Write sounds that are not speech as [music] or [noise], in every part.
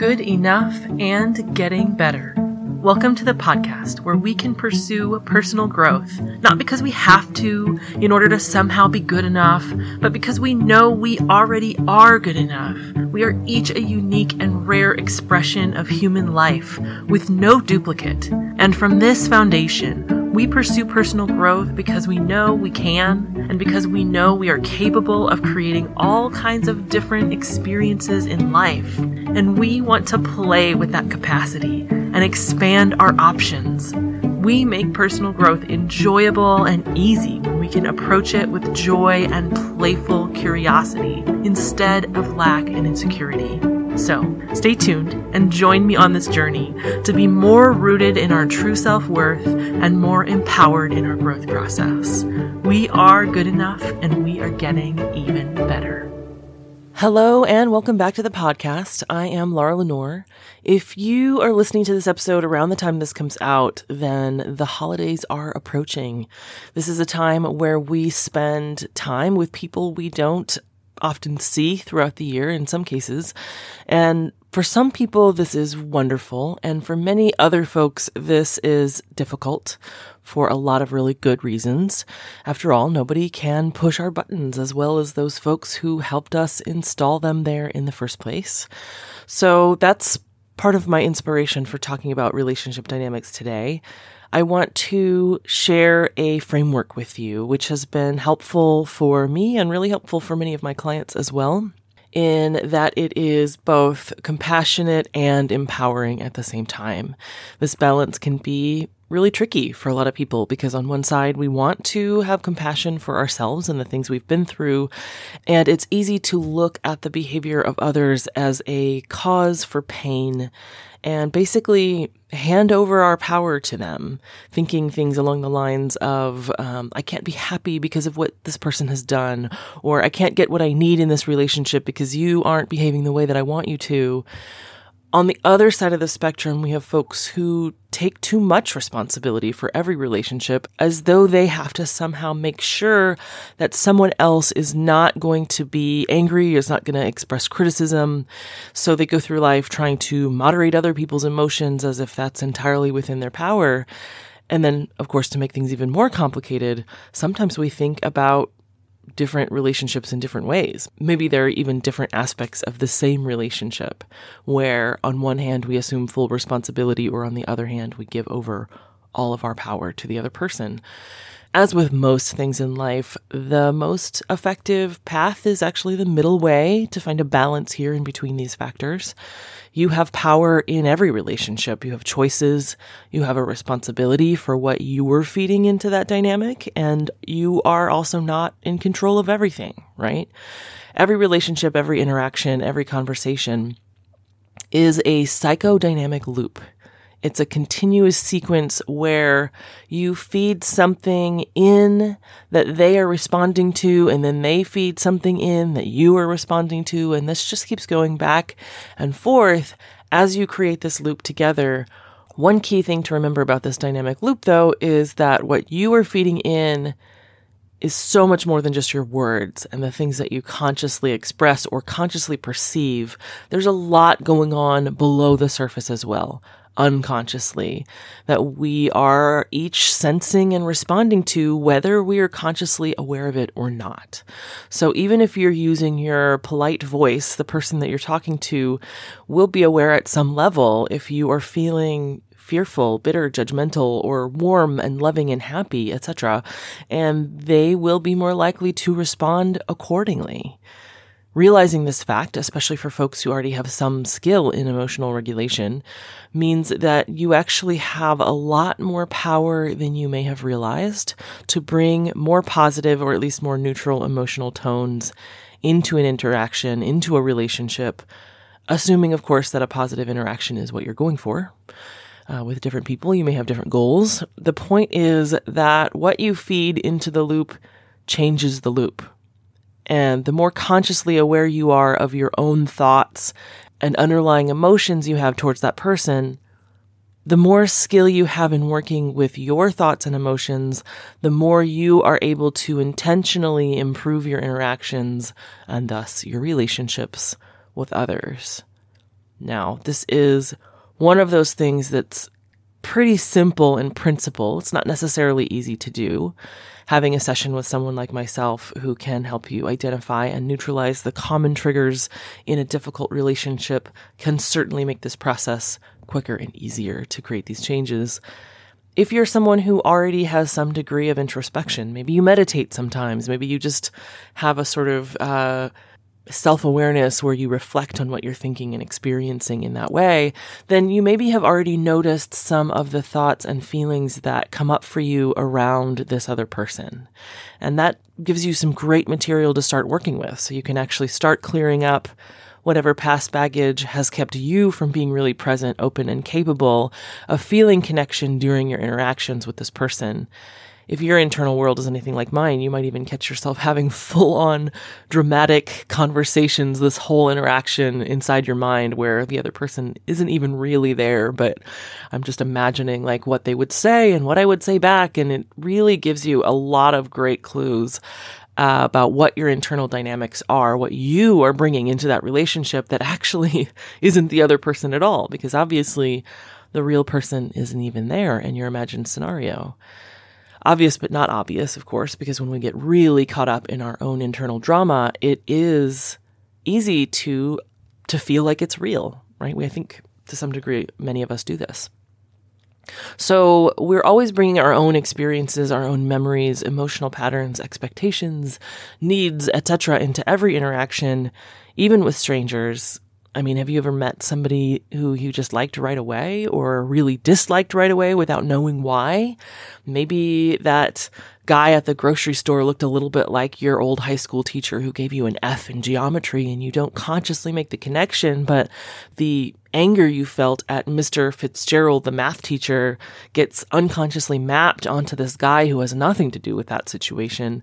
good enough and getting better. Welcome to the podcast where we can pursue personal growth, not because we have to in order to somehow be good enough, but because we know we already are good enough. We are each a unique and rare expression of human life with no duplicate. And from this foundation, we pursue personal growth because we know we can and because we know we are capable of creating all kinds of different experiences in life. And we want to play with that capacity and expand our options. We make personal growth enjoyable and easy when we can approach it with joy and playful curiosity instead of lack and insecurity. So, stay tuned and join me on this journey to be more rooted in our true self worth and more empowered in our growth process. We are good enough and we are getting even better. Hello and welcome back to the podcast. I am Laura Lenore. If you are listening to this episode around the time this comes out, then the holidays are approaching. This is a time where we spend time with people we don't often see throughout the year in some cases. And for some people, this is wonderful. And for many other folks, this is difficult for a lot of really good reasons. After all, nobody can push our buttons as well as those folks who helped us install them there in the first place. So that's part of my inspiration for talking about relationship dynamics today. I want to share a framework with you, which has been helpful for me and really helpful for many of my clients as well, in that it is both compassionate and empowering at the same time. This balance can be really tricky for a lot of people because on one side we want to have compassion for ourselves and the things we've been through and it's easy to look at the behavior of others as a cause for pain and basically hand over our power to them, thinking things along the lines of, um, I can't be happy because of what this person has done, or I can't get what I need in this relationship because you aren't behaving the way that I want you to. On the other side of the spectrum, we have folks who take too much responsibility for every relationship as though they have to somehow make sure that someone else is not going to be angry, is not going to express criticism. So they go through life trying to moderate other people's emotions as if that's entirely within their power. And then, of course, to make things even more complicated, sometimes we think about different relationships in different ways. Maybe there are even different aspects of the same relationship where, on one hand, we assume full responsibility, or on the other hand, we give over all of our power to the other person. As with most things in life, the most effective path is actually the middle way to find a balance here in between these factors. You have power in every relationship. You have choices. You have a responsibility for what you are feeding into that dynamic. And you are also not in control of everything, right? Every relationship, every interaction, every conversation is a psychodynamic loop. It's a continuous sequence where you feed something in that they are responding to, and then they feed something in that you are responding to. And this just keeps going back and forth as you create this loop together. One key thing to remember about this dynamic loop, though, is that what you are feeding in is so much more than just your words and the things that you consciously express or consciously perceive. There's a lot going on below the surface as well unconsciously that we are each sensing and responding to whether we are consciously aware of it or not. So even if you're using your polite voice, the person that you're talking to will be aware at some level if you are feeling fearful, bitter, judgmental, or warm and loving and happy, etc. And they will be more likely to respond accordingly. Realizing this fact, especially for folks who already have some skill in emotional regulation, means that you actually have a lot more power than you may have realized to bring more positive or at least more neutral emotional tones into an interaction, into a relationship, assuming, of course, that a positive interaction is what you're going for. Uh, with different people, you may have different goals. The point is that what you feed into the loop changes the loop. And the more consciously aware you are of your own thoughts and underlying emotions you have towards that person, the more skill you have in working with your thoughts and emotions, the more you are able to intentionally improve your interactions and thus your relationships with others. Now, this is one of those things that's pretty simple in principle. It's not necessarily easy to do. Having a session with someone like myself who can help you identify and neutralize the common triggers in a difficult relationship can certainly make this process quicker and easier to create these changes. If you're someone who already has some degree of introspection, maybe you meditate sometimes, maybe you just have a sort of uh, self awareness where you reflect on what you're thinking and experiencing in that way, then you maybe have already noticed some of the thoughts and feelings that come up for you around this other person. And that gives you some great material to start working with. So you can actually start clearing up whatever past baggage has kept you from being really present, open, and capable of feeling connection during your interactions with this person if your internal world is anything like mine, you might even catch yourself [laughs] having full on dramatic conversations, this whole interaction inside your mind where the other person isn't even really there, but I'm just imagining like what they would say and what I would say back. And it really gives you a lot of great clues uh, about what your internal dynamics are, what you are bringing into that relationship that actually [laughs] isn't the other person at all, because obviously the real person isn't even there in your imagined scenario. Obvious, but not obvious, of course, because when we get really caught up in our own internal drama, it is easy to to feel like it's real, right? We, I think to some degree, many of us do this. So we're always bringing our own experiences, our own memories, emotional patterns, expectations, needs, etc. into every interaction, even with strangers, I mean, have you ever met somebody who you just liked right away or really disliked right away without knowing why? Maybe that guy at the grocery store looked a little bit like your old high school teacher who gave you an F in geometry and you don't consciously make the connection, but the anger you felt at Mr. Fitzgerald, the math teacher, gets unconsciously mapped onto this guy who has nothing to do with that situation.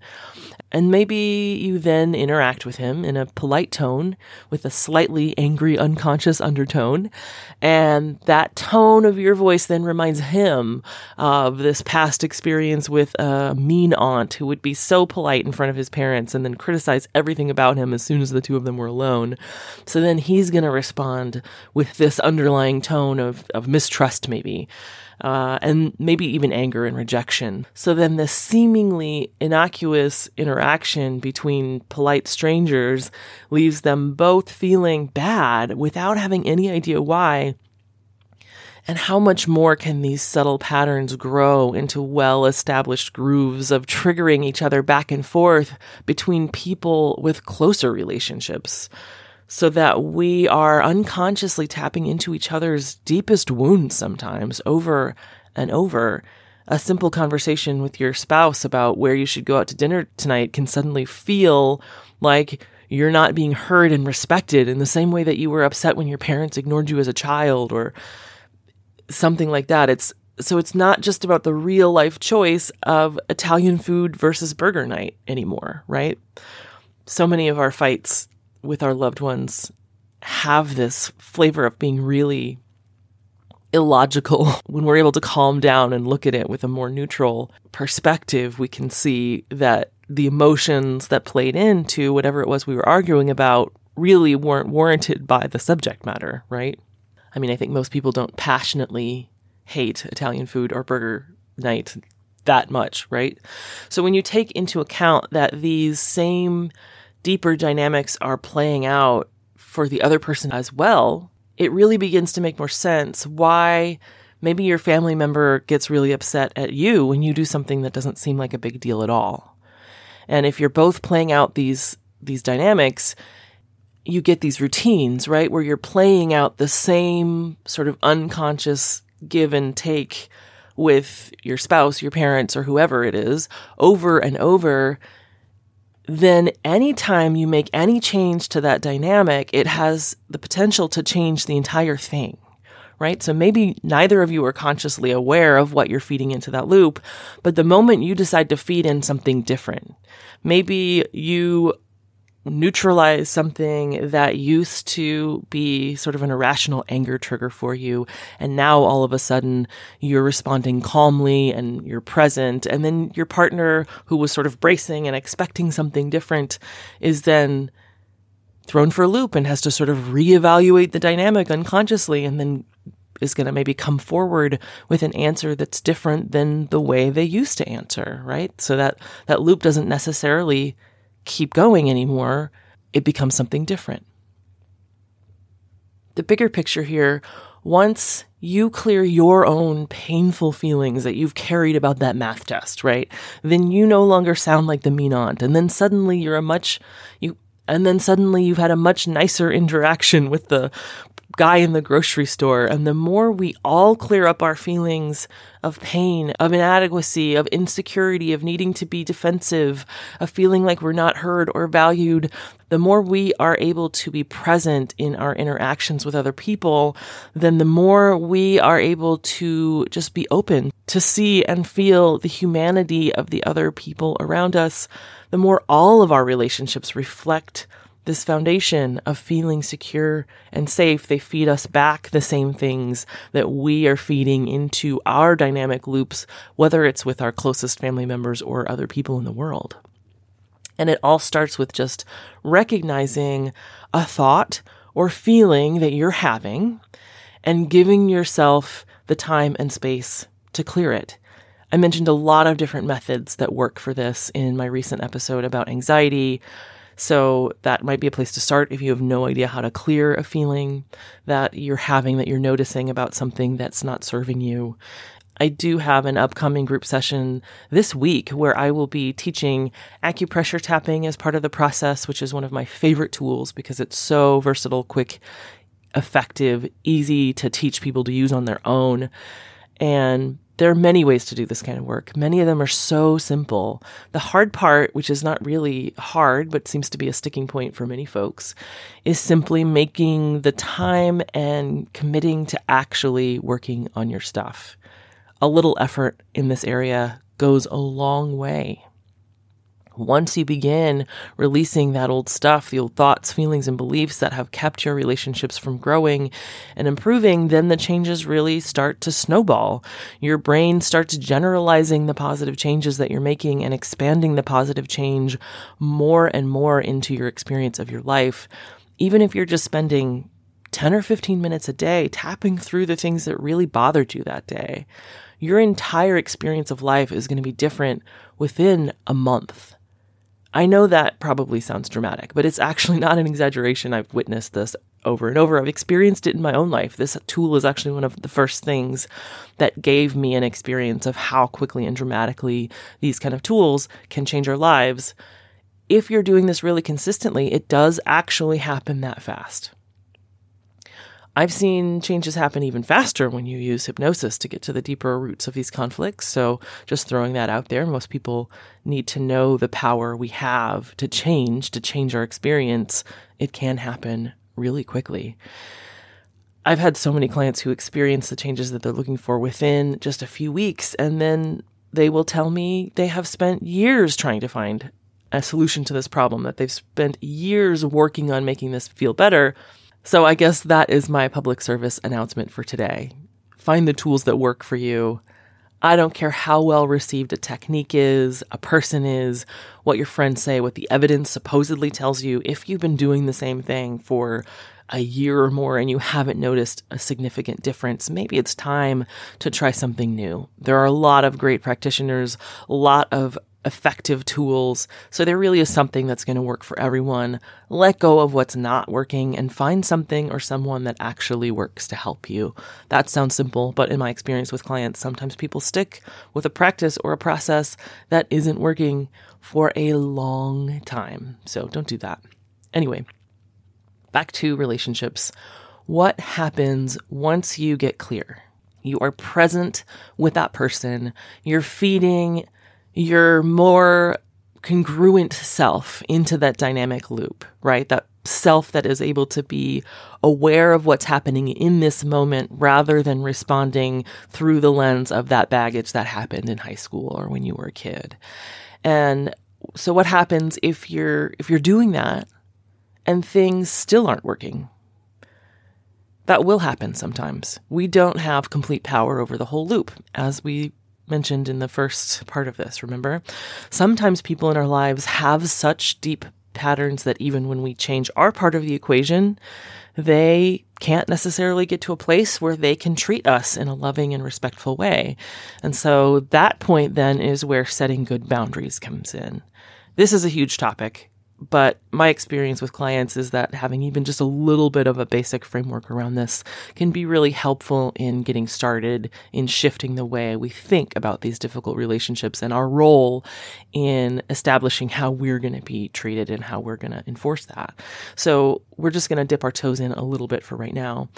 And maybe you then interact with him in a polite tone with a slightly angry, unconscious undertone. And that tone of your voice then reminds him of this past experience with a mean aunt who would be so polite in front of his parents and then criticize everything about him as soon as the two of them were alone. So then he's going to respond with this underlying tone of, of mistrust, maybe uh, and maybe even anger and rejection. So then this seemingly innocuous interaction between polite strangers leaves them both feeling bad without having any idea why. And how much more can these subtle patterns grow into well established grooves of triggering each other back and forth between people with closer relationships? so that we are unconsciously tapping into each other's deepest wounds sometimes over and over. A simple conversation with your spouse about where you should go out to dinner tonight can suddenly feel like you're not being heard and respected in the same way that you were upset when your parents ignored you as a child or something like that. It's so it's not just about the real life choice of Italian food versus burger night anymore, right? So many of our fights with our loved ones have this flavor of being really illogical. [laughs] When we're able to calm down and look at it with a more neutral perspective, we can see that the emotions that played into whatever it was we were arguing about really weren't warranted by the subject matter, right? I mean, I think most people don't passionately hate Italian food or burger night that much, right? So when you take into account that these same deeper dynamics are playing out for the other person as well, it really begins to make more sense why maybe your family member gets really upset at you when you do something that doesn't seem like a big deal at all. And if you're both playing out these these dynamics, you get these routines, right? Where you're playing out the same sort of unconscious give and take with your spouse, your parents, or whoever it is over and over then anytime you make any change to that dynamic, it has the potential to change the entire thing, right? So maybe neither of you are consciously aware of what you're feeding into that loop, but the moment you decide to feed in something different, maybe you neutralize something that used to be sort of an irrational anger trigger for you. And now all of a sudden you're responding calmly and you're present. And then your partner who was sort of bracing and expecting something different is then thrown for a loop and has to sort of reevaluate the dynamic unconsciously and then is going to maybe come forward with an answer that's different than the way they used to answer, right? So that that loop doesn't necessarily keep going anymore. It becomes something different. The bigger picture here, once you clear your own painful feelings that you've carried about that math test, right? Then you no longer sound like the mean aunt. And then suddenly you're a much, you, and then suddenly you've had a much nicer interaction with the guy in the grocery store. And the more we all clear up our feelings of pain, of inadequacy, of insecurity, of needing to be defensive, of feeling like we're not heard or valued, the more we are able to be present in our interactions with other people, then the more we are able to just be open to see and feel the humanity of the other people around us, the more all of our relationships reflect this foundation of feeling secure and safe, they feed us back the same things that we are feeding into our dynamic loops, whether it's with our closest family members or other people in the world. And it all starts with just recognizing a thought or feeling that you're having and giving yourself the time and space to clear it. I mentioned a lot of different methods that work for this in my recent episode about anxiety, so that might be a place to start if you have no idea how to clear a feeling that you're having, that you're noticing about something that's not serving you. I do have an upcoming group session this week where I will be teaching acupressure tapping as part of the process, which is one of my favorite tools because it's so versatile, quick, effective, easy to teach people to use on their own. And there are many ways to do this kind of work. Many of them are so simple. The hard part, which is not really hard, but seems to be a sticking point for many folks, is simply making the time and committing to actually working on your stuff. A little effort in this area goes a long way once you begin releasing that old stuff, the old thoughts, feelings, and beliefs that have kept your relationships from growing and improving, then the changes really start to snowball. Your brain starts generalizing the positive changes that you're making and expanding the positive change more and more into your experience of your life. Even if you're just spending 10 or 15 minutes a day tapping through the things that really bothered you that day, your entire experience of life is going to be different within a month. I know that probably sounds dramatic, but it's actually [laughs] not an exaggeration. I've witnessed this over and over. I've experienced it in my own life. This tool is actually one of the first things that gave me an experience of how quickly and dramatically these kind of tools can change our lives. If you're doing this really consistently, it does actually happen that fast. I've seen changes happen even faster when you use hypnosis to get to the deeper roots of these conflicts. So, just throwing that out there, most people need to know the power we have to change, to change our experience. It can happen really quickly. I've had so many clients who experience the changes that they're looking for within just a few weeks, and then they will tell me they have spent years trying to find a solution to this problem, that they've spent years working on making this feel better so I guess that is my public service announcement for today. Find the tools that work for you. I don't care how well received a technique is, a person is, what your friends say, what the evidence supposedly tells you. If you've been doing the same thing for a year or more and you haven't noticed a significant difference, maybe it's time to try something new. There are a lot of great practitioners, a lot of effective tools. So there really is something that's going to work for everyone. Let go of what's not working and find something or someone that actually works to help you. That sounds simple, but in my experience with clients, sometimes people stick with a practice or a process that isn't working for a long time. So don't do that. Anyway, back to relationships. What happens once you get clear? You are present with that person. You're feeding your more congruent self into that dynamic loop, right? That self that is able to be aware of what's happening in this moment rather than responding through the lens of that baggage that happened in high school or when you were a kid. And so what happens if you're if you're doing that and things still aren't working? That will happen sometimes. We don't have complete power over the whole loop as we mentioned in the first part of this, remember? Sometimes people in our lives have such deep patterns that even when we change our part of the equation, they can't necessarily get to a place where they can treat us in a loving and respectful way. And so that point then is where setting good boundaries comes in. This is a huge topic but my experience with clients is that having even just a little bit of a basic framework around this can be really helpful in getting started in shifting the way we think about these difficult relationships and our role in establishing how we're going to be treated and how we're going to enforce that. So we're just going to dip our toes in a little bit for right now.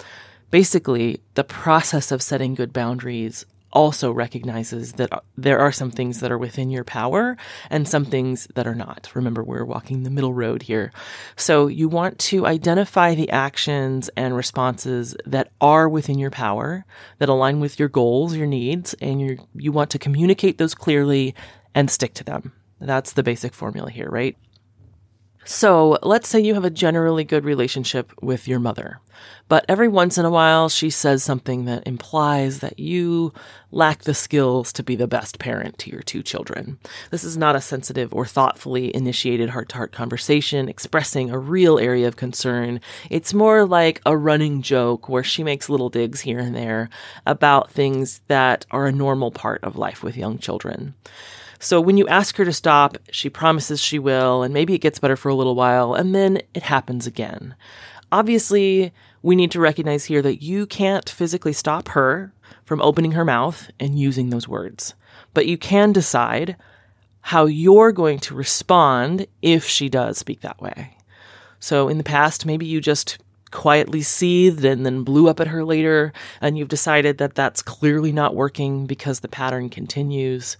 Basically, the process of setting good boundaries also recognizes that uh, there are some things that are within your power and some things that are not. Remember, we're walking the middle road here. So you want to identify the actions and responses that are within your power, that align with your goals, your needs, and you you want to communicate those clearly and stick to them. That's the basic formula here, right? So let's say you have a generally good relationship with your mother, but every once in a while she says something that implies that you lack the skills to be the best parent to your two children. This is not a sensitive or thoughtfully initiated heart to heart conversation expressing a real area of concern. It's more like a running joke where she makes little digs here and there about things that are a normal part of life with young children. So when you ask her to stop, she promises she will, and maybe it gets better for a little while, and then it happens again. Obviously, we need to recognize here that you can't physically stop her from opening her mouth and using those words, but you can decide how you're going to respond if she does speak that way. So in the past, maybe you just quietly seethed and then blew up at her later, and you've decided that that's clearly not working because the pattern continues.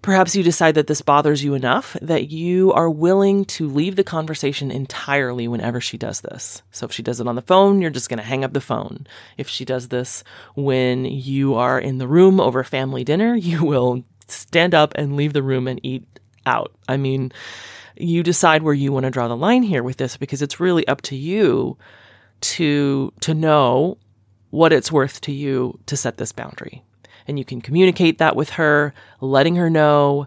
Perhaps you decide that this bothers you enough that you are willing to leave the conversation entirely whenever she does this. So if she does it on the phone, you're just going to hang up the phone. If she does this when you are in the room over family dinner, [laughs] you will stand up and leave the room and eat out. I mean, you decide where you want to draw the line here with this because it's really up to you to to know what it's worth to you to set this boundary and you can communicate that with her, letting her know,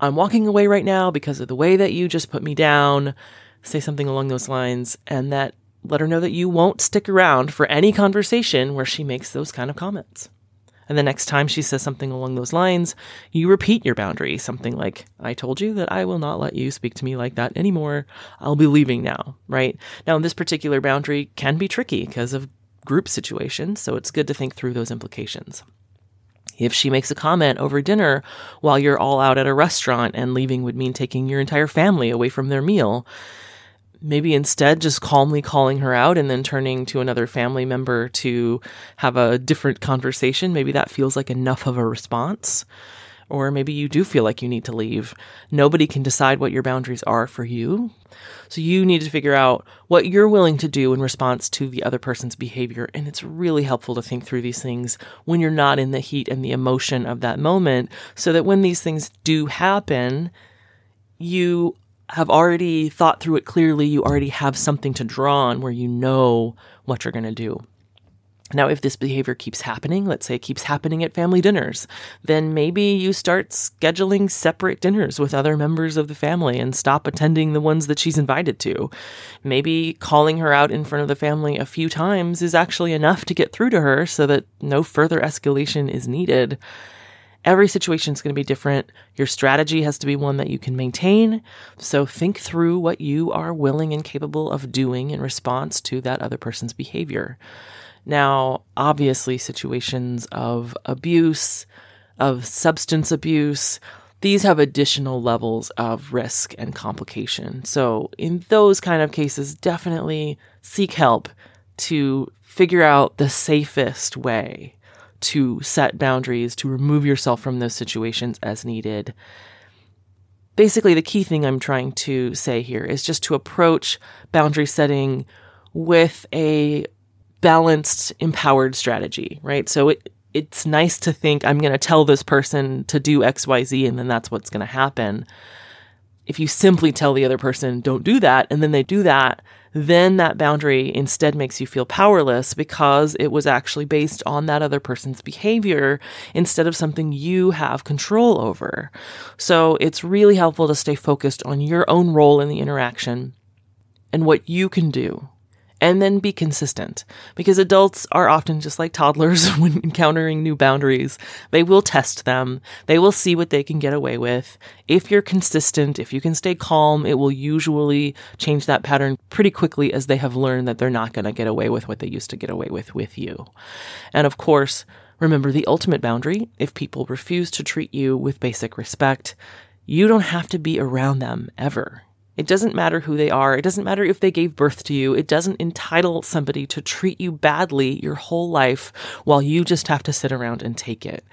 I'm walking away right now because of the way that you just put me down. Say something along those lines, and that let her know that you won't stick around for any conversation where she makes those kind of comments. And the next time she says something along those lines, you repeat your boundary. Something like, I told you that I will not let you speak to me like that anymore. I'll be leaving now, right? Now, this particular boundary can be tricky because of group situations, so it's good to think through those implications. If she makes a comment over dinner while you're all out at a restaurant and leaving would mean taking your entire family away from their meal, maybe instead just calmly calling her out and then turning to another family member to have a different conversation, maybe that feels like enough of a response or maybe you do feel like you need to leave. Nobody can decide what your boundaries are for you. So you need to figure out what you're willing to do in response to the other person's behavior. And it's really helpful to think through these things when you're not in the heat and the emotion of that moment so that when these things do happen, you have already thought through it clearly. You already have something to draw on where you know what you're going to do. Now, if this behavior keeps happening, let's say it keeps happening at family dinners, then maybe you start scheduling separate dinners with other members of the family and stop attending the ones that she's invited to. Maybe calling her out in front of the family a few times is actually enough to get through to her so that no further escalation is needed. Every situation is going to be different. Your strategy has to be one that you can maintain. So think through what you are willing and capable of doing in response to that other person's behavior. Now, obviously, situations of abuse, of substance abuse, these have additional levels of risk and complication. So, in those kind of cases, definitely seek help to figure out the safest way to set boundaries, to remove yourself from those situations as needed. Basically, the key thing I'm trying to say here is just to approach boundary setting with a balanced, empowered strategy, right? So it, it's nice to think I'm going to tell this person to do XYZ and then that's what's going to happen. If you simply tell the other person, don't do that, and then they do that, then that boundary instead makes you feel powerless because it was actually based on that other person's behavior instead of something you have control over. So it's really helpful to stay focused on your own role in the interaction and what you can do and then be consistent because adults are often just like toddlers [laughs] when encountering new boundaries. They will test them. They will see what they can get away with. If you're consistent, if you can stay calm, it will usually change that pattern pretty quickly as they have learned that they're not going to get away with what they used to get away with with you. And of course, remember the ultimate boundary. If people refuse to treat you with basic respect, you don't have to be around them ever. It doesn't matter who they are. It doesn't matter if they gave birth to you. It doesn't entitle somebody to treat you badly your whole life while you just have to sit around and take it.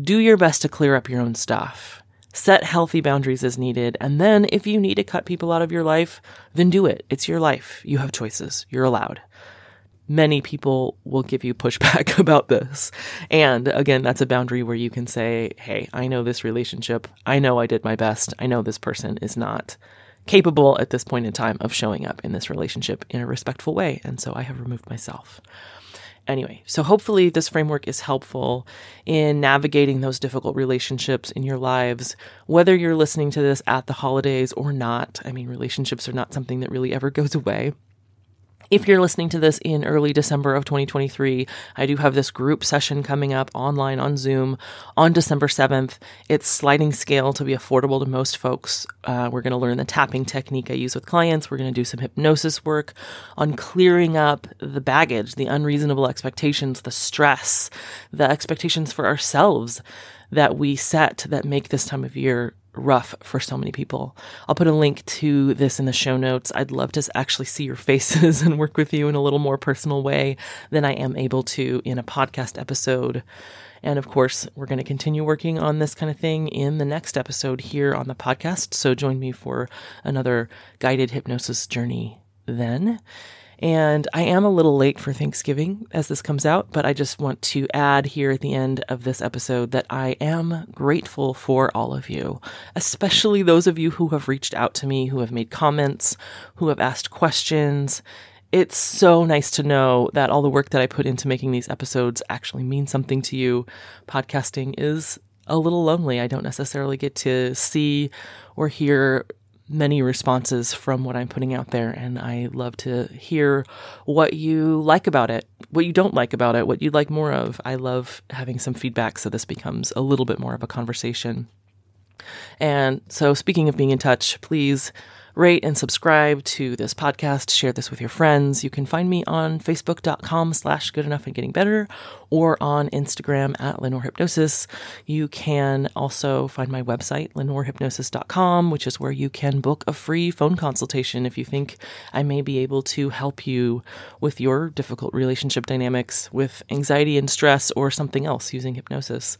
Do your best to clear up your own stuff. Set healthy boundaries as needed. And then if you need to cut people out of your life, then do it. It's your life. You have choices. You're allowed. Many people will give you pushback [laughs] about this. And again, that's a boundary where you can say, Hey, I know this relationship. I know I did my best. I know this person is not capable at this point in time of showing up in this relationship in a respectful way. And so I have removed myself. Anyway, so hopefully this framework is helpful in navigating those difficult relationships in your lives, whether you're listening to this at the holidays or not. I mean, relationships are not something that really ever goes away. If you're listening to this in early December of 2023, I do have this group session coming up online on Zoom on December 7th. It's sliding scale to be affordable to most folks. Uh, we're going to learn the tapping technique I use with clients. We're going to do some hypnosis work on clearing up the baggage, the unreasonable expectations, the stress, the expectations for ourselves that we set that make this time of year rough for so many people. I'll put a link to this in the show notes. I'd love to actually see your [laughs] faces and work with you in a little more personal way than I am able to in a podcast episode. And of course, we're going to continue working on this kind of thing in the next episode here on the podcast. So join me for another guided hypnosis journey then. And I am a little late for Thanksgiving as this comes out, but I just want to add here at the end of this episode that I am grateful for all of you, especially those of you who have reached out to me, who have made comments, who have asked questions. It's so nice to know that all the work that I put into making these episodes actually means something to you. Podcasting is a little lonely. I don't necessarily get to see or hear many responses from what I'm putting out there, and I love to hear what you like about it, what you don't like about it, what you'd like more of. I love having some feedback so this becomes a little bit more of a conversation. And so, speaking of being in touch, please rate and subscribe to this podcast. Share this with your friends. You can find me on facebook.com slash good enough and getting better or on Instagram at Lenore Hypnosis. You can also find my website, lenorehypnosis.com, which is where you can book a free phone consultation if you think I may be able to help you with your difficult relationship dynamics with anxiety and stress or something else using hypnosis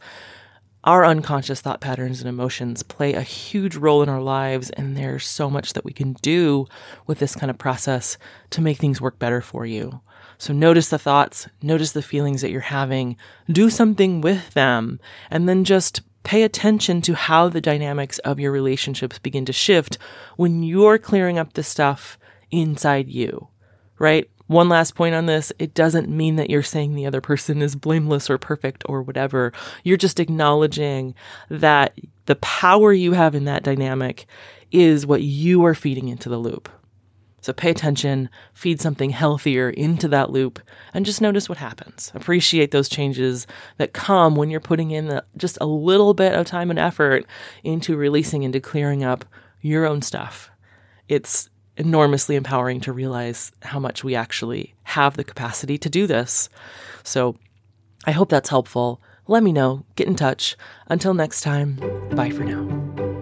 our unconscious thought patterns and emotions play a huge role in our lives, and there's so much that we can do with this kind of process to make things work better for you. So notice the thoughts, notice the feelings that you're having, do something with them, and then just pay attention to how the dynamics of your relationships begin to shift when you're clearing up the stuff inside you, right? One last point on this it doesn't mean that you're saying the other person is blameless or perfect or whatever. You're just acknowledging that the power you have in that dynamic is what you are feeding into the loop. So pay attention, feed something healthier into that loop, and just notice what happens. Appreciate those changes that come when you're putting in just a little bit of time and effort into releasing, into clearing up your own stuff. It's enormously empowering to realize how much we actually have the capacity to do this. So I hope that's helpful. Let me know. Get in touch. Until next time, bye for now.